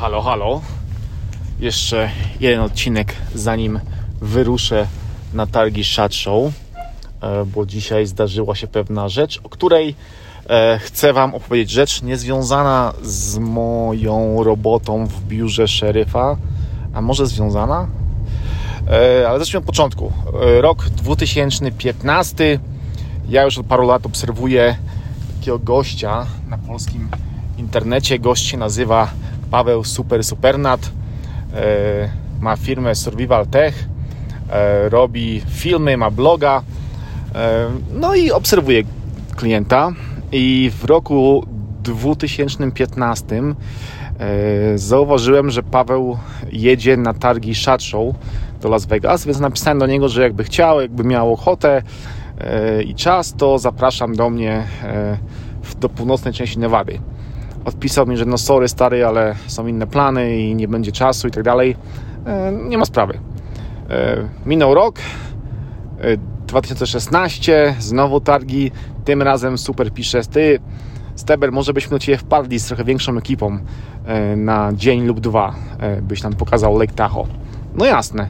Halo, halo. Jeszcze jeden odcinek, zanim wyruszę na targi Shot Show, e, bo dzisiaj zdarzyła się pewna rzecz, o której e, chcę Wam opowiedzieć. Rzecz niezwiązana z moją robotą w biurze szeryfa, a może związana? E, ale zacznijmy od początku. Rok 2015. Ja już od paru lat obserwuję takiego gościa na polskim internecie. Gość się nazywa Paweł Super Supernat. E, ma firmę Survival Tech, e, robi filmy, ma bloga. E, no i obserwuje klienta. I w roku 2015 zauważyłem, że Paweł jedzie na targi Shot Show do Las Vegas, więc napisałem do niego, że jakby chciał, jakby miał ochotę i czas, to zapraszam do mnie do północnej części Nevady odpisał mi, że no sorry stary, ale są inne plany i nie będzie czasu i tak dalej. E, nie ma sprawy. E, minął rok, 2016, e, znowu targi, tym razem super pisze, ty Steber, może byśmy do Ciebie wpadli z trochę większą ekipą na dzień lub dwa, byś nam pokazał Lake Tahoe. No jasne,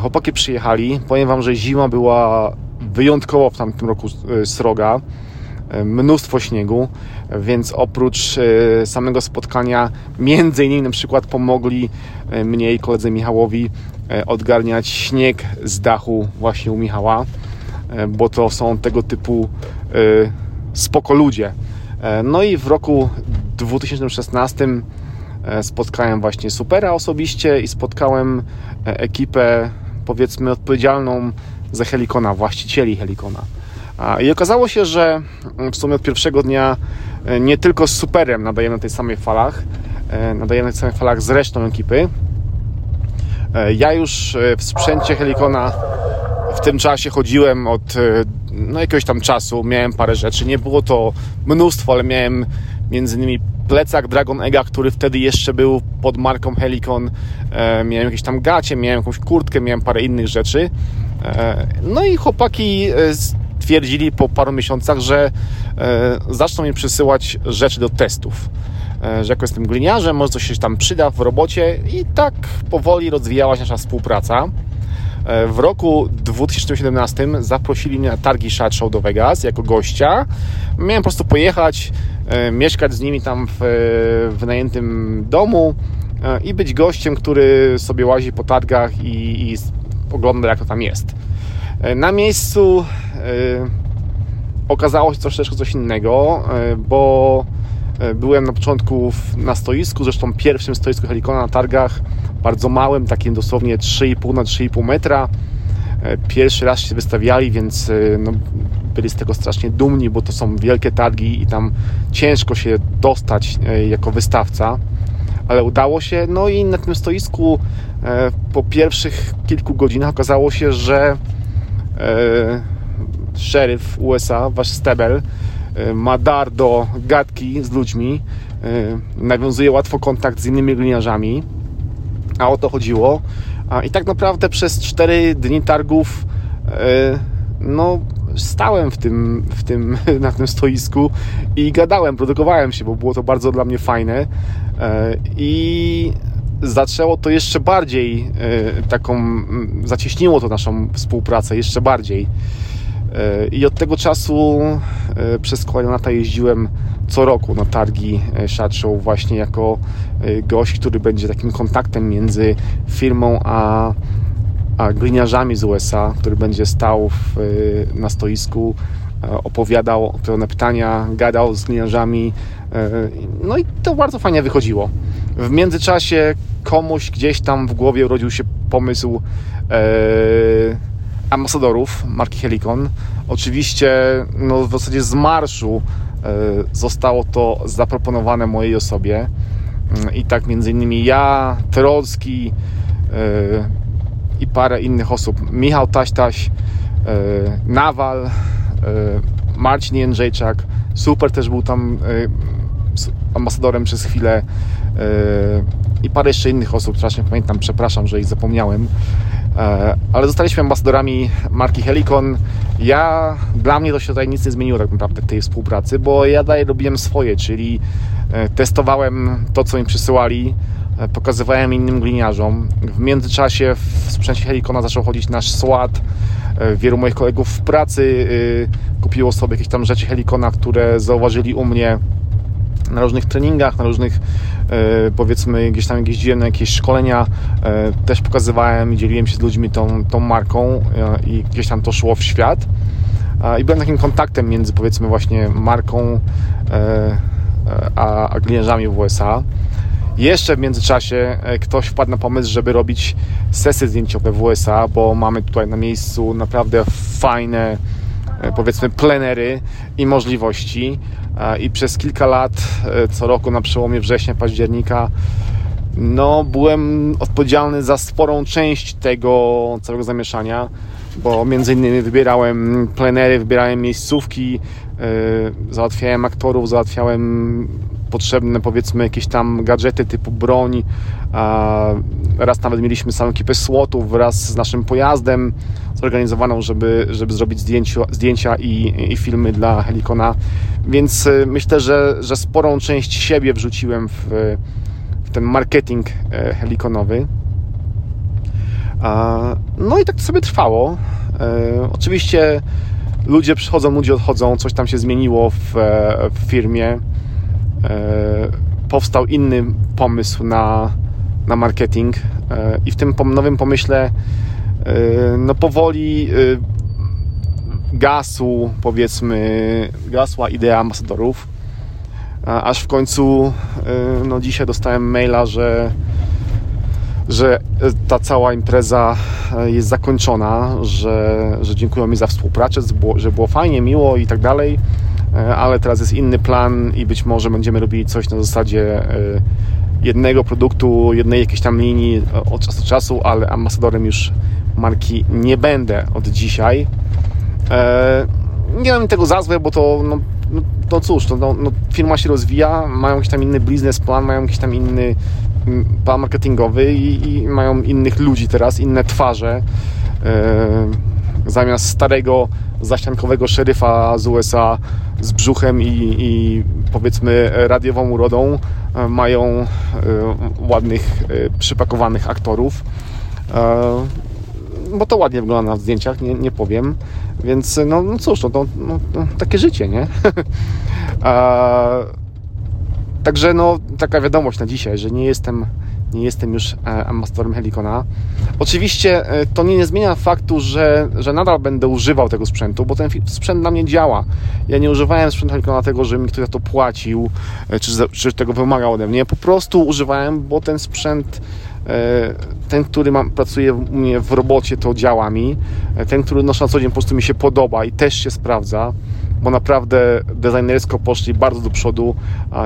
chłopaki przyjechali, powiem Wam, że zima była wyjątkowo w tamtym roku sroga, mnóstwo śniegu, więc oprócz e, samego spotkania między innymi na przykład pomogli e, mnie i koledze Michałowi e, odgarniać śnieg z dachu właśnie u Michała, bo to są tego typu spoko ludzie. No i w roku 2016 spotkałem właśnie Supera osobiście i spotkałem ekipę powiedzmy odpowiedzialną za Helikona, właścicieli Helikona. I okazało się, że w sumie od pierwszego dnia e, nie tylko z Superem nadajemy na tej samej falach, e, nadajemy na tych samych falach z resztą ekipy. E, ja już w sprzęcie Helikona w tym czasie chodziłem od no, jakiegoś tam czasu, miałem parę rzeczy. Nie było to mnóstwo, ale miałem między innymi plecak Dragon Ega, który wtedy jeszcze był pod marką Helikon. Miałem jakieś tam gacie, miałem jakąś kurtkę, miałem parę innych rzeczy. No i chłopaki twierdzili po paru miesiącach, że e, zaczną mi przysyłać rzeczy do testów. E, że jako jestem gliniarzem, może coś się tam przyda w robocie i tak powoli rozwijała się nasza współpraca. E, w roku 2017 zaprosili mnie na targi Shot Show do Vegas jako gościa. Miałem po prostu pojechać, mieszkać z nimi tam w wynajętym domu i być gościem, który sobie łazi po targach i, i ogląda jak to tam jest. Na miejscu E, okazało się troszeczkę coś innego, e, bo e, byłem na początku na stoisku, zresztą pierwszym stoisku Helikona na targach, bardzo małym, takim dosłownie 3,5 na 3,5 metra. Pierwszy raz się wystawiali, więc no, byli z tego strasznie dumni, bo to są wielkie targi i tam ciężko się dostać jako wystawca, ale udało się. No i na tym stoisku po pierwszych kilku godzinach okazało się, że szeryf USA, wasz Stebel, y, ma dar do gadki z ludźmi, y, nawiązuje łatwo kontakt z innymi gliniarzami, a o to chodziło. I tak naprawdę przez 4 dni targów no, stałem w tym, w tym, na tym stoisku i gadałem, produkowałem się, bo było to bardzo dla mnie fajne i zaczęło to jeszcze bardziej taką, zacieśniło to naszą współpracę jeszcze bardziej. I od tego czasu e, przez lata jeździłem co roku na targi e, Show właśnie jako e, gość, który będzie takim kontaktem między firmą a, a gliniarzami z USA, który będzie stał w, na stoisku, opowiadał pewne pytania, gadał z gliniarzami. No i to bardzo fajnie wychodziło. W międzyczasie komuś gdzieś tam w głowie urodził się pomysł ambasadorów marki Helikon. Oczywiście no, w zasadzie z marszu e, zostało to zaproponowane mojej osobie. Mm, I tak między innymi ja, Trocki e, i parę innych osób. Michał Taśtaś, e, Nawal, Marcin Jędrzejczak. Super też był tam ambasadorem przez chwilę i parę jeszcze innych osób, strasznie pamiętam, przepraszam, że ich zapomniałem. E, ale zostaliśmy ambasadorami marki Helikon. Ja, dla mnie to się tutaj nic nie zmieniło tak naprawdę tej współpracy, bo ja dalej robiłem swoje, czyli e, testowałem to, co mi przysyłali, pokazywałem innym gliniarzom. W międzyczasie w sprzęcie Helikona zaczął chodzić nasz SWAT. Wielu moich kolegów w pracy kupiło sobie jakieś tam rzeczy Helikona, które zauważyli u mnie na różnych treningach, na różnych powiedzmy gdzieś tam jeździłem na jakieś szkolenia, też pokazywałem i dzieliłem się z ludźmi tą, tą marką i gdzieś tam to szło w świat i byłem takim kontaktem między powiedzmy właśnie marką a, a w USA. Jeszcze w międzyczasie e, ktoś wpadł na pomysł, żeby robić sesje zdjęciowe w USA, bo mamy tutaj na miejscu naprawdę fajne, e, powiedzmy, plenery i możliwości. I przez kilka lat, e, co roku na przełomie września, października, no, byłem odpowiedzialny za sporą część tego całego zamieszania, bo między innymi wybierałem plenery, wybierałem miejscówki, załatwiałem aktorów, załatwiałem potrzebne powiedzmy jakieś tam gadżety typu broń. Raz nawet mieliśmy samą ekipę słotów wraz z naszym pojazdem zorganizowaną, żeby, żeby zrobić zdjęcia, zdjęcia i, i filmy dla Helikona. Więc y, myślę, że, że sporą część siebie wrzuciłem w, w ten marketing e, helikonowy. No i tak to sobie trwało. E, oczywiście ludzie przychodzą, ludzie odchodzą, coś tam się zmieniło w, e, w firmie. E, powstał inny pomysł na, na marketing e, i w tym nowym pomyśle e, no powoli gasł, powiedzmy, gasła idea ambasadorów, aż w końcu no dzisiaj dostałem maila, że że ta cała impreza jest zakończona, że, że dziękują mi za współpracę, że było fajnie, miło i tak dalej ale teraz jest inny plan i być może będziemy robili coś na zasadzie e, jednego produktu, jednej jakiejś tam linii od czasu do czasu, ale ambasadorem już marki nie będę od dzisiaj. E, nie mam tego za złe, bo to no, no, no cóż, to, no, no, firma się rozwija, mają jakiś tam inny biznesplan, mają jakiś tam inny mm, plan marketingowy i, i mają innych ludzi teraz, inne twarze. Zamiast starego, zaściankowego szeryfa z USA z brzuchem i, i powiedzmy radiową urodą e, mają e, ładnych, e, przypakowanych aktorów. Bo to ładnie wygląda na zdjęciach, nie, nie powiem. Więc no, no cóż, no, no, no, takie życie, nie? Także no, taka wiadomość na dzisiaj, że nie jestem nie jestem już e, ambasadorem Helikona. Oczywiście e, to nie zmienia faktu, że, że nadal będę używał tego sprzętu, bo ten sprzęt na mnie działa. Ja nie używałem sprzętu Helikona dlatego, że mi ktoś za to płacił, e, czy, czy tego wymagał ode mnie. Po prostu używałem, bo ten sprzęt ten, który mam, pracuje u mnie w robocie, to działa mi. Ten, który noszę na co dzień, po prostu mi się podoba i też się sprawdza, bo naprawdę designersko poszli bardzo do przodu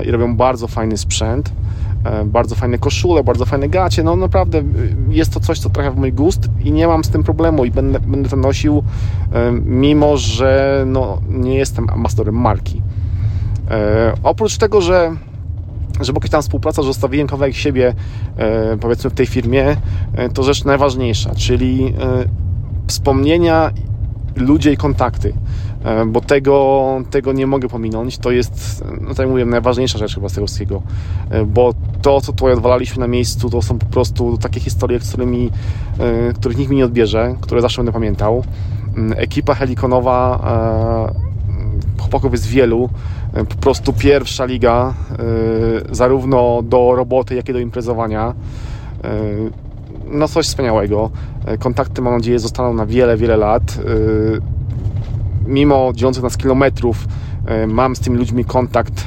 i robią bardzo fajny sprzęt. E, bardzo fajne koszule, bardzo fajne gacie. No naprawdę y, jest to coś, co trafia w mój gust i nie mam z tym problemu i będę, będę to nosił, e, mimo że no, nie jestem ambasadorem marki. E, oprócz tego, że że jakaś tam współpraca, że zostawiłem kawałek siebie powiedzmy w tej firmie, to rzecz najważniejsza, czyli wspomnienia, ludzie i kontakty. E, bo tego, tego nie mogę pominąć. To jest, no tak mówię, najważniejsza rzecz chyba z tego wszystkiego, e, bo to, co tutaj odwalaliśmy na miejscu, to są po prostu takie historie, którymi, e, których nikt mi nie odbierze, które zawsze będę pamiętał. Mm, ekipa helikonowa, chłopaków jest wielu, po prostu pierwsza liga, zarówno do roboty, jak i do imprezowania no coś wspaniałego. Kontakty mam nadzieję zostaną na wiele, wiele lat mimo dzielących nas kilometrów, e, mam z tymi ludźmi kontakt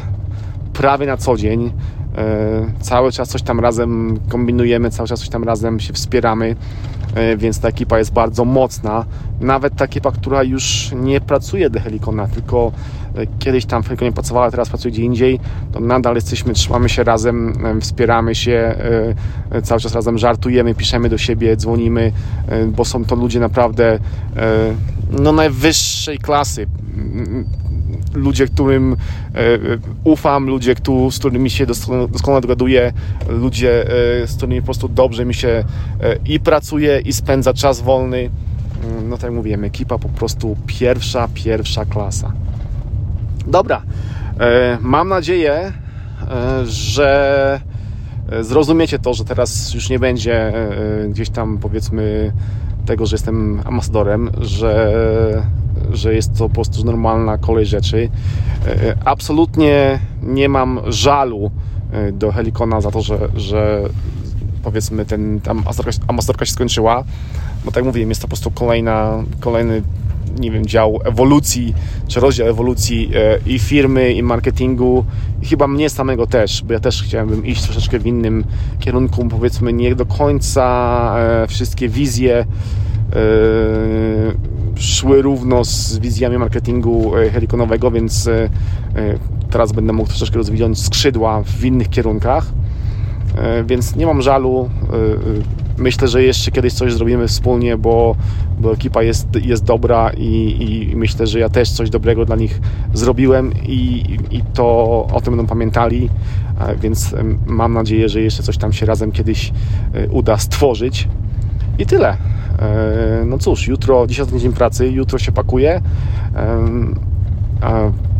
prawie na co dzień. E, cały czas coś tam razem kombinujemy, cały czas coś tam razem się wspieramy, e, więc ta ekipa jest bardzo mocna. Nawet ta ekipa, która już nie pracuje do Helikona, tylko kiedyś tam w Helikonie pracowała, teraz pracuje gdzie indziej, to nadal jesteśmy, trzymamy się razem, wspieramy się, cały czas razem żartujemy, piszemy do siebie, dzwonimy, bo są to ludzie naprawdę no, najwyższej klasy. Ludzie, którym e, ufam, ludzie, z którymi się doskonale dogaduję, ludzie, e, z którymi po prostu dobrze mi się e, i pracuje, i spędza czas wolny. Mm, no tak jak mówiłem, ekipa po prostu pierwsza, pierwsza klasa. Dobra, mam nadzieję, że zrozumiecie to, że teraz już nie będzie gdzieś tam powiedzmy tego, że jestem ambasadorem, że, że jest to po prostu normalna kolej rzeczy. Absolutnie nie mam żalu do Helikona za to, że, że powiedzmy ten, tam ambasadorka się skończyła, bo tak mówię, jest to po prostu kolejna, kolejny nie wiem, dział ewolucji, czy rozdział ewolucji e, i firmy, i marketingu, i chyba mnie samego też, bo ja też chciałbym iść troszeczkę w innym kierunku, powiedzmy, nie do końca e, wszystkie wizje e, szły równo z wizjami marketingu helikonowego, więc teraz będę mógł troszeczkę rozwijać skrzydła w innych kierunkach. Więc nie mam żalu myślę, że jeszcze kiedyś coś zrobimy wspólnie, bo, bo ekipa jest, jest dobra i, i myślę, że ja też coś dobrego dla nich zrobiłem i, i to o tym będą pamiętali, więc mam nadzieję, że jeszcze coś tam się razem kiedyś e, uda stworzyć. I tyle. E, no cóż, jutro, dzisiaj dzień pracy, jutro się pakuję.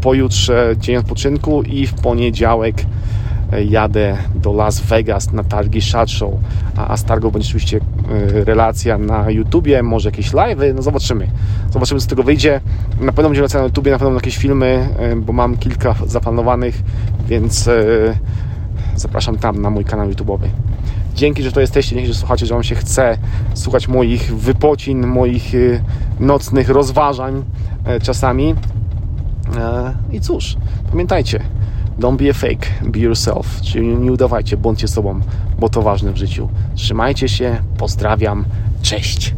Pojutrze dzień odpoczynku i w poniedziałek jadę do Las Vegas na targi Shot Show, a, z targą będzie oczywiście e, relacja na YouTubie, może jakieś live'y, no zobaczymy. Zobaczymy, co z tego wyjdzie. Na pewno będzie relacja na YouTubie, na pewno jakieś filmy, e, bo mam kilka zaplanowanych, więc e, zapraszam tam na mój kanał YouTube'owy. Dzięki, że to jesteście, dzięki, że słuchacie, że Wam się chce słuchać moich wypocin, moich nocnych rozważań czasami. I cóż, pamiętajcie, Don't be a fake, be yourself. Czyli nie udawajcie, bądźcie sobą, bo to ważne w życiu. Trzymajcie się, pozdrawiam, cześć.